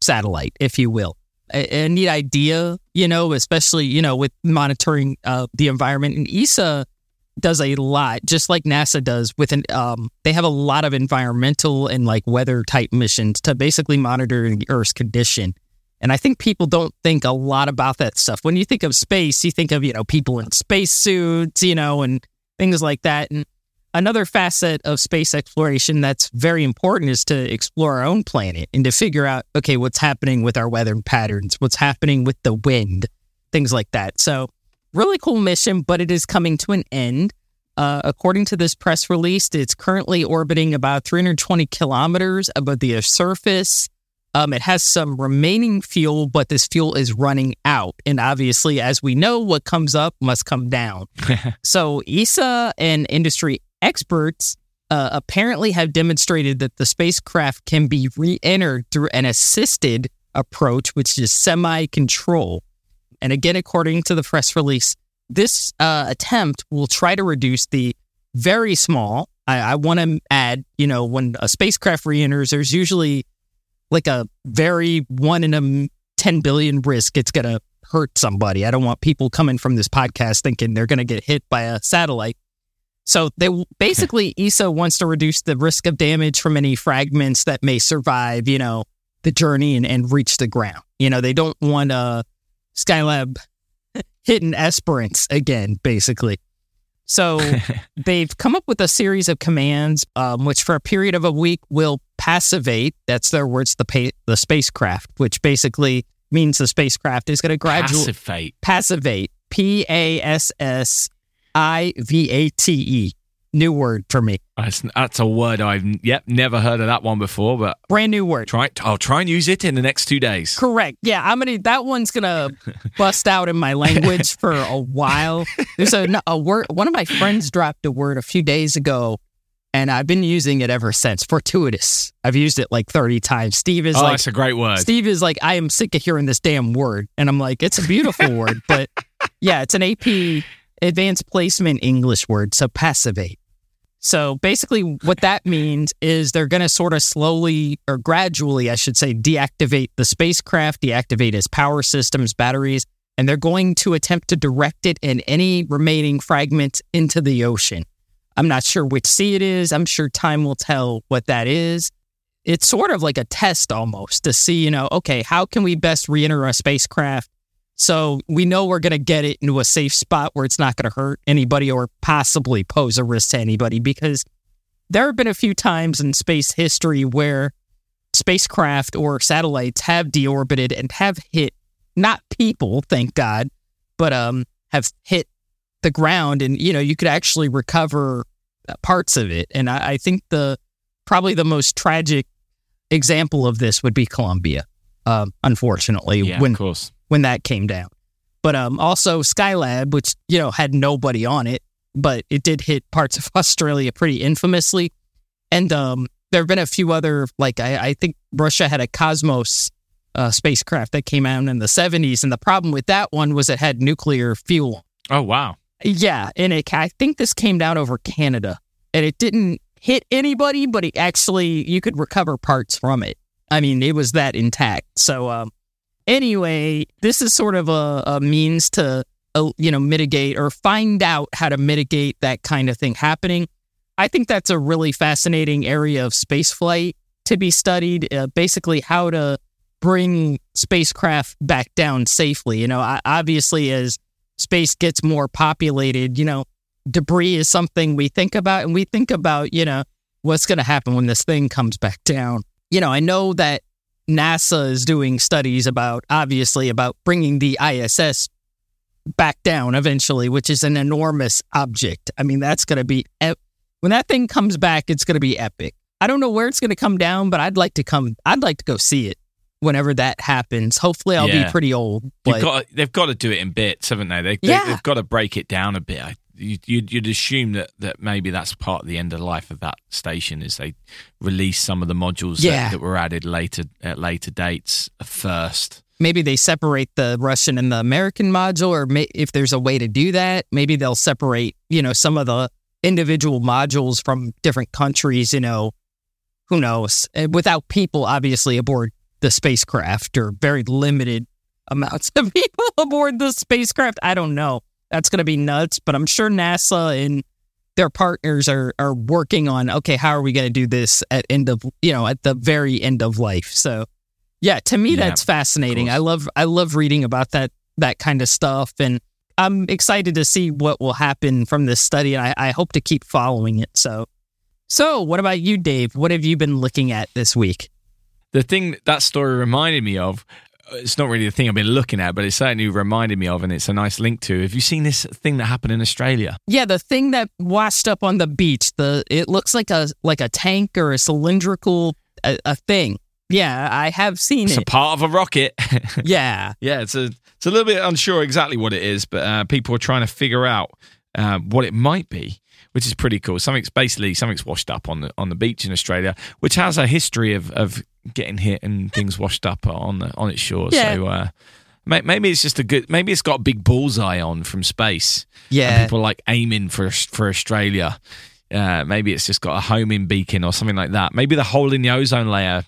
satellite, if you will. A, a neat idea, you know, especially, you know, with monitoring uh, the environment. And ESA does a lot, just like NASA does with an, um, they have a lot of environmental and like weather type missions to basically monitor the Earth's condition. And I think people don't think a lot about that stuff. When you think of space, you think of, you know, people in spacesuits, you know, and things like that. And another facet of space exploration that's very important is to explore our own planet and to figure out, okay, what's happening with our weather patterns, what's happening with the wind, things like that. So, really cool mission, but it is coming to an end. Uh, according to this press release, it's currently orbiting about 320 kilometers above the Earth's surface. Um, it has some remaining fuel, but this fuel is running out. And obviously, as we know, what comes up must come down. so, ESA and industry experts uh, apparently have demonstrated that the spacecraft can be re entered through an assisted approach, which is semi control. And again, according to the press release, this uh, attempt will try to reduce the very small. I, I want to add, you know, when a spacecraft re enters, there's usually like a very one in a 10 billion risk it's going to hurt somebody. I don't want people coming from this podcast thinking they're going to get hit by a satellite. So they basically ESA wants to reduce the risk of damage from any fragments that may survive, you know, the journey and, and reach the ground. You know, they don't want uh Skylab hitting Esperance again, basically. So they've come up with a series of commands, um, which for a period of a week will passivate. That's their words. The pa- the spacecraft, which basically means the spacecraft is going to gradually Passive fate. passivate. P A S S I V A T E. New word for me. That's, that's a word I've yep never heard of that one before, but Brand new word. try I'll try and use it in the next two days. Correct. Yeah, I'm gonna. That one's gonna bust out in my language for a while. There's a, a word. One of my friends dropped a word a few days ago, and I've been using it ever since. Fortuitous. I've used it like 30 times. Steve is Oh, like, that's a great word. Steve is like, I am sick of hearing this damn word, and I'm like, it's a beautiful word, but yeah, it's an AP advanced placement English word. So passivate. So basically, what that means is they're going to sort of slowly or gradually, I should say, deactivate the spacecraft, deactivate its power systems, batteries, and they're going to attempt to direct it and any remaining fragments into the ocean. I'm not sure which sea it is. I'm sure time will tell what that is. It's sort of like a test almost to see, you know, okay, how can we best re enter a spacecraft so we know we're going to get it into a safe spot where it's not going to hurt anybody or possibly pose a risk to anybody because there have been a few times in space history where spacecraft or satellites have deorbited and have hit not people, thank God, but um have hit the ground and you know you could actually recover parts of it. And I, I think the probably the most tragic example of this would be Columbia. Um, unfortunately, yeah, when of course. When that came down. But um, also Skylab, which you know had nobody on it, but it did hit parts of Australia pretty infamously. And um, there have been a few other, like I, I think Russia had a Cosmos uh, spacecraft that came out in the 70s, and the problem with that one was it had nuclear fuel. Oh wow. Yeah, and it, I think this came down over Canada, and it didn't hit anybody, but it actually you could recover parts from it. I mean, it was that intact. So, um, anyway, this is sort of a, a means to uh, you know mitigate or find out how to mitigate that kind of thing happening. I think that's a really fascinating area of spaceflight to be studied. Uh, basically, how to bring spacecraft back down safely. You know, I- obviously, as space gets more populated, you know, debris is something we think about, and we think about, you know, what's going to happen when this thing comes back down. You know, I know that NASA is doing studies about, obviously, about bringing the ISS back down eventually, which is an enormous object. I mean, that's going to be, ep- when that thing comes back, it's going to be epic. I don't know where it's going to come down, but I'd like to come, I'd like to go see it whenever that happens. Hopefully, I'll Yeah. be pretty old. But got they've got to do it in bits, haven't they? they, Yeah. they have got to break it down a bit. I, you, you'd, you'd assume that, that maybe that's part of the end of life of that station is they release some of the modules Yeah. that, that were added later at later dates first. maybe they separate the Russian and the American module, or may, if there's a way to do that, maybe they'll separate, you know, some of the individual modules from different countries, you know, who knows, without people obviously aboard the spacecraft or very limited amounts of people aboard the spacecraft. I don't know. That's going to be nuts, but I'm sure NASA and their partners are are working on okay, how are we going to do this at end of you know at the very end of life. So yeah, to me Yeah, that's fascinating. I love I love reading about that that kind of stuff, and I'm excited to see what will happen from this study, and I, I hope to keep following it. So, so what about you, Dave? What have you been looking at this week? The thing that, story reminded me of, it's not really the thing I've been looking at, but it certainly reminded me of, and it's a nice link to. Have you seen this thing that happened in Australia? Yeah, the thing that washed up on the beach. The it looks like a like a tank or a cylindrical a, a thing. Yeah, I have seen it. It's a part of a rocket. Yeah, Yeah, it's a it's a little bit unsure exactly what it is, but uh, people are trying to figure out uh, what it might be, which is pretty cool. Something's basically something's washed up on the on the beach in Australia, which has a history of of getting hit and things washed up on the on its shores. Yeah. So uh, maybe it's just a good. Maybe it's got a big bullseye on from space. yeah. people like aiming for for Australia. Uh, maybe it's just got a homing beacon or something like that. Maybe the hole in the ozone layer,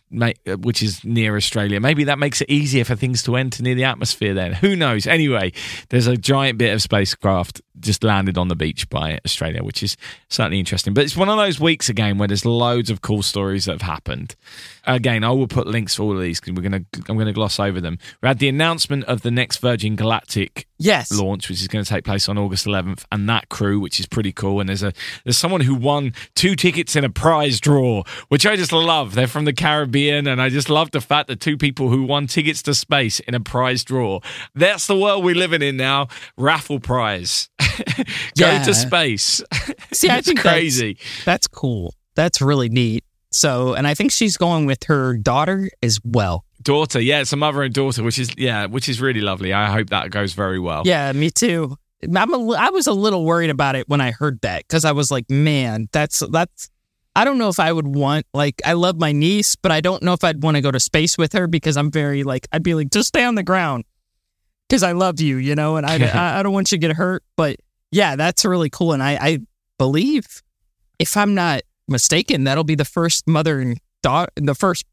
which is near Australia, maybe that makes it easier for things to enter near the atmosphere. Then who knows? Anyway, there's a giant bit of spacecraft just landed on the beach by Australia, which is certainly interesting. But it's one of those weeks again where there's loads of cool stories that have happened. Again, I will put links for all of these because we're gonna I'm gonna gloss over them. We had the announcement of the next Virgin Galactic Yes. launch, which is going to take place on August 11th, and that crew, which is pretty cool. And there's a there's someone who won two tickets in a prize draw, which I just love. They're from the Caribbean, and I just love the fact that two people who won tickets to space in a prize draw. That's the world we're living in now. Raffle prize, go Yeah. to space. See, I think that's- crazy. That's cool. That's really neat. So, and I think she's going with her daughter as well. Daughter, yeah, it's a mother and daughter, which is yeah, which is really lovely. I hope that goes very well. Yeah, me too. I'm a, I was a little worried about it when I heard that because I was like, man, that's that's. I don't know if I would want like I love my niece, but I don't know if I'd want to go to space with her because I'm very like I'd be like just stay on the ground because I love you, you know, and I, I I don't want you to get hurt. But yeah, that's really cool, and I I believe if I'm not mistaken, that'll be the first mother and daughter, the first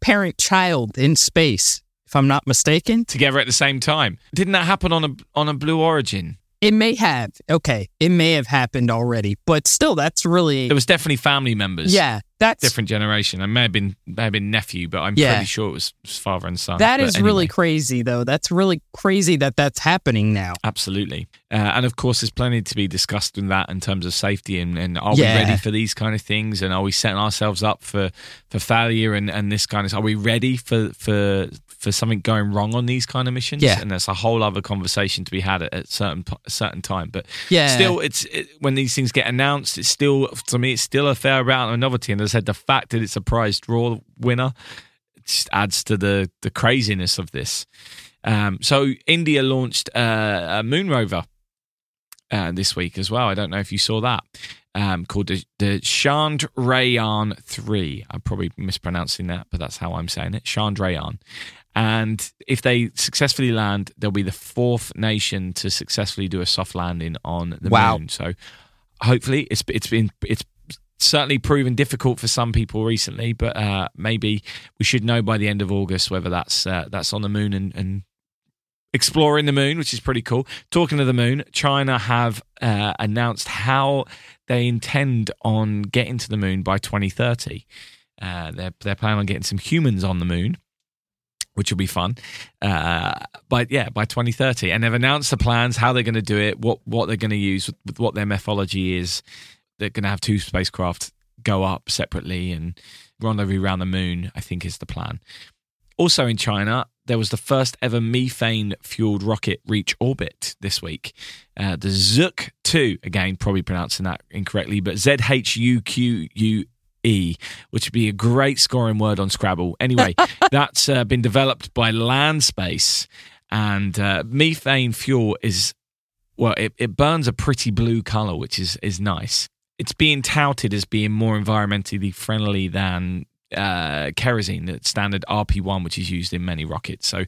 parent child in space. If I'm not mistaken, Together at the same time. Didn't that happen on a on a Blue Origin? It may have. Okay. It may have happened already, but still, that's really. There was definitely family members. yeah, that's. different generation. I may have been may have been nephew, but I'm Yeah. pretty sure it was father and son. That But is really crazy, though. That's really crazy that that's happening now. absolutely. Uh, and of course, there's plenty to be discussed in that in terms of safety and, and are Yeah. we ready for these kind of things and are we setting ourselves up for for failure and and this kind of are we ready for for for something going wrong on these kind of missions? Yeah. and that's a whole other conversation to be had at, at certain a certain time. But Yeah. still, it's it, when these things get announced, it's still to me, it's still a fair amount of novelty. And I said, the fact that it's a prize draw winner just adds to the the craziness of this. Um, so India launched uh, a moon rover uh, this week as well. I don't know if you saw that. Um, called the, the Chandrayaan 3. I'm probably mispronouncing that, but that's how I'm saying it. Chandrayaan. And if they successfully land, they'll be the fourth nation to successfully do a soft landing on the Wow. moon. So hopefully it's it's been it's certainly proven difficult for some people recently, but uh, maybe we should know by the end of August whether that's uh, that's on the moon and, and exploring the moon, which is pretty cool. Talking of the moon, China have uh, announced how they intend on getting to the moon by 2030. Uh, they're they're planning on getting some humans on the moon. Which will be fun, uh, but yeah, by 2030, and they've announced the plans, how they're going to do it, what what they're going to use, what their methodology is. They're going to have two spacecraft go up separately and rendezvous around the moon. I think is the plan. Also in China, there was the first ever methane fueled rocket reach orbit this week. Uh, the Zhuk 2, again, probably pronouncing that incorrectly, but Z H U Q U E, which would be a great scoring word on Scrabble. Anyway, that's uh, been developed by Landspace, and uh, methane fuel is well, it, it burns a pretty blue color, which is is nice. It's being touted as being more environmentally friendly than uh, kerosene, the standard RP1, which is used in many rockets. So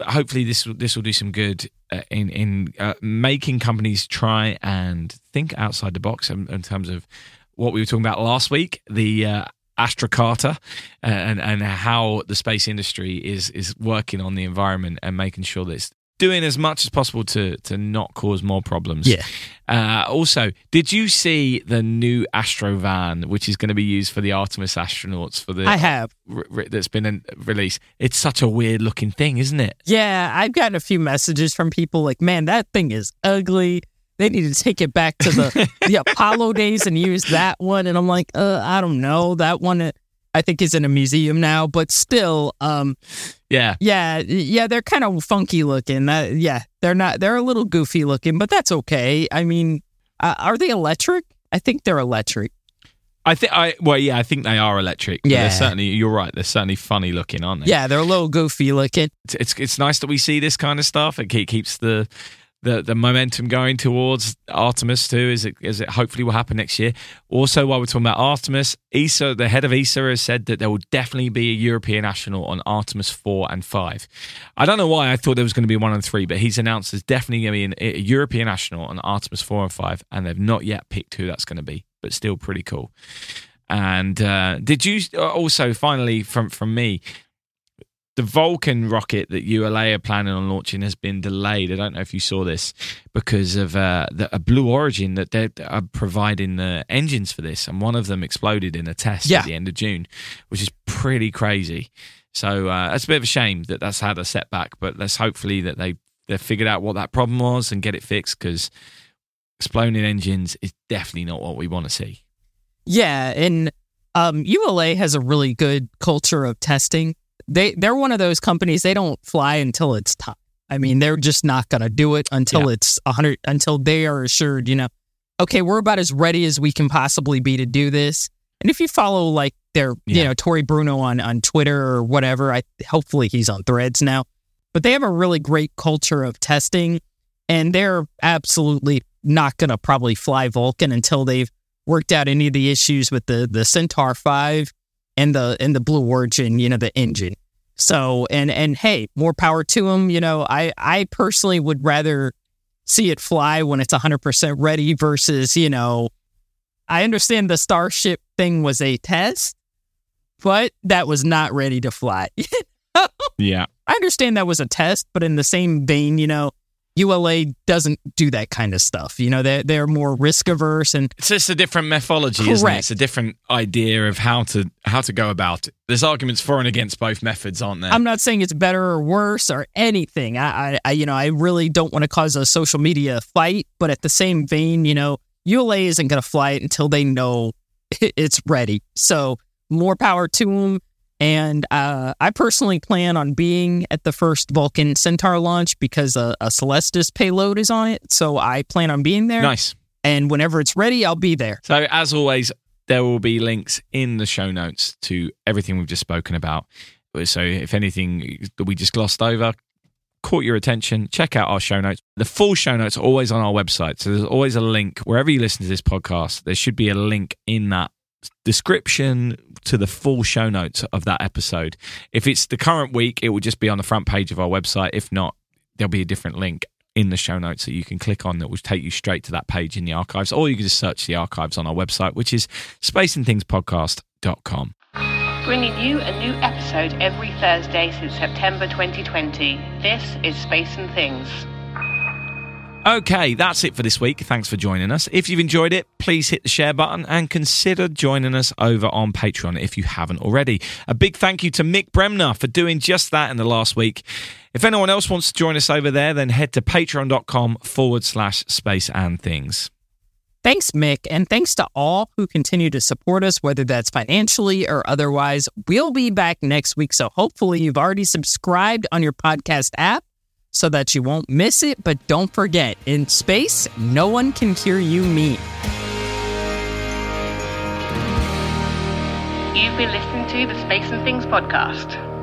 hopefully this will this will do some good uh, in in uh, making companies try and think outside the box in, in terms of what we were talking about last week, the uh, Astra uh, and and how the space industry is is working on the environment and making sure that it's doing as much as possible to to not cause more problems. Yeah. Uh, also, did you see the new Astro van, which is going to be used for the Artemis astronauts for the I have. that's been in, released? It's such a weird looking thing, isn't it? Yeah, I've gotten a few messages from people like, man, that thing is ugly. They need to take it back to the, the Apollo days and use that one. And I'm like, uh, I don't know. That one, uh, I think, is in a museum now, but still, um, Yeah. yeah, yeah, they're kind of funky looking. That, yeah, they're not, they're a little goofy looking, but that's okay. I mean, uh, are they electric? I think they're electric. I think I well, yeah, I think they are electric. Yeah. they're certainly. You're right. They're certainly funny looking, aren't they? Yeah, they're a little goofy looking. it's it's, it's nice that we see this kind of stuff. It keeps the, the the momentum going towards Artemis too. Is it is it hopefully will happen next year. Also, while we're talking about Artemis, ESA, the head of ESA, has said that there will definitely be a European astronaut on Artemis four and five. I don't know why I thought there was going to be one and three, but he's announced there's definitely going to be an, a European astronaut on Artemis four and five, and they've not yet picked who that's going to be, but still pretty cool. And uh, did you also finally from from me? The Vulcan rocket that ULA are planning on launching has been delayed. I don't know if you saw this because of uh, the, a Blue Origin that they're are providing the engines for this, and one of them exploded in a test Yeah. at the end of June, which is pretty crazy. So uh, it's a bit of a shame that that's had a setback, but let's hopefully that they they figured out what that problem was and get it fixed because exploding engines is definitely not what we want to see. Yeah, and um, ULA has a really good culture of testing. They they're one of those companies. They don't fly until it's time. I mean, they're just not going to do it until Yeah. it's a hundred. Until they are assured, you know, okay, we're about as ready as we can possibly be to do this. And if you follow like their, you know, Tory Bruno on on Twitter or whatever, I hopefully he's on Threads now. But they have a really great culture of testing, and they're absolutely not going to probably fly Vulcan until they've worked out any of the issues with the the Centaur Five and the and the Blue Origin, you know, the engine. So and and hey, more power to them. You know, I I personally would rather see it fly when it's 100% ready versus, you know, I understand the Starship thing was a test, but that was not ready to fly. Yeah. I understand that was a test, but in the same vein, you know, ULA doesn't do that kind of stuff. You know, they're, they're more risk averse and It's just a different methodology, isn't it? Correct. It's a different idea of how to how to go about it. There's arguments for and against both methods, aren't there? I'm not saying it's better or worse or anything. I, I, I you know, I really don't want to cause a social media fight, but at the same vein, you know, ULA isn't going to fly it until they know it's ready. So more power to them. And uh, I personally plan on being at the first Vulcan Centaur launch because a, a Celestis payload is on it. So I plan on being there. nice. And whenever it's ready, I'll be there. So as always, there will be links in the show notes to everything we've just spoken about. So if anything that we just glossed over caught your attention, check out our show notes. The full show notes are always on our website. So there's always a link wherever you listen to this podcast. There should be a link in that description to the full show notes of that episode. If it's the current week, it will just be on the front page of our website. If not, there'll be a different link in the show notes that you can click on that will take you straight to that page in the archives, or you can just search the archives on our website, which is spaceandthingspodcast.com. Bringing you a new episode every Thursday since September 2020. This is Space and Things. Okay, that's it for this week. Thanks for joining us. If you've enjoyed it, please hit the share button and consider joining us over on Patreon if you haven't already. A big thank you to Mick Bremner for doing just that in the last week. If anyone else wants to join us over there, then head to patreon.com forward slash space and things. Thanks, Mick, and thanks to all who continue to support us, whether that's financially or otherwise. We'll be back next week, so hopefully you've already subscribed on your podcast app so that you won't miss it. But don't forget, in space, no one can hear you mean. You've been listening to the Space and Things podcast.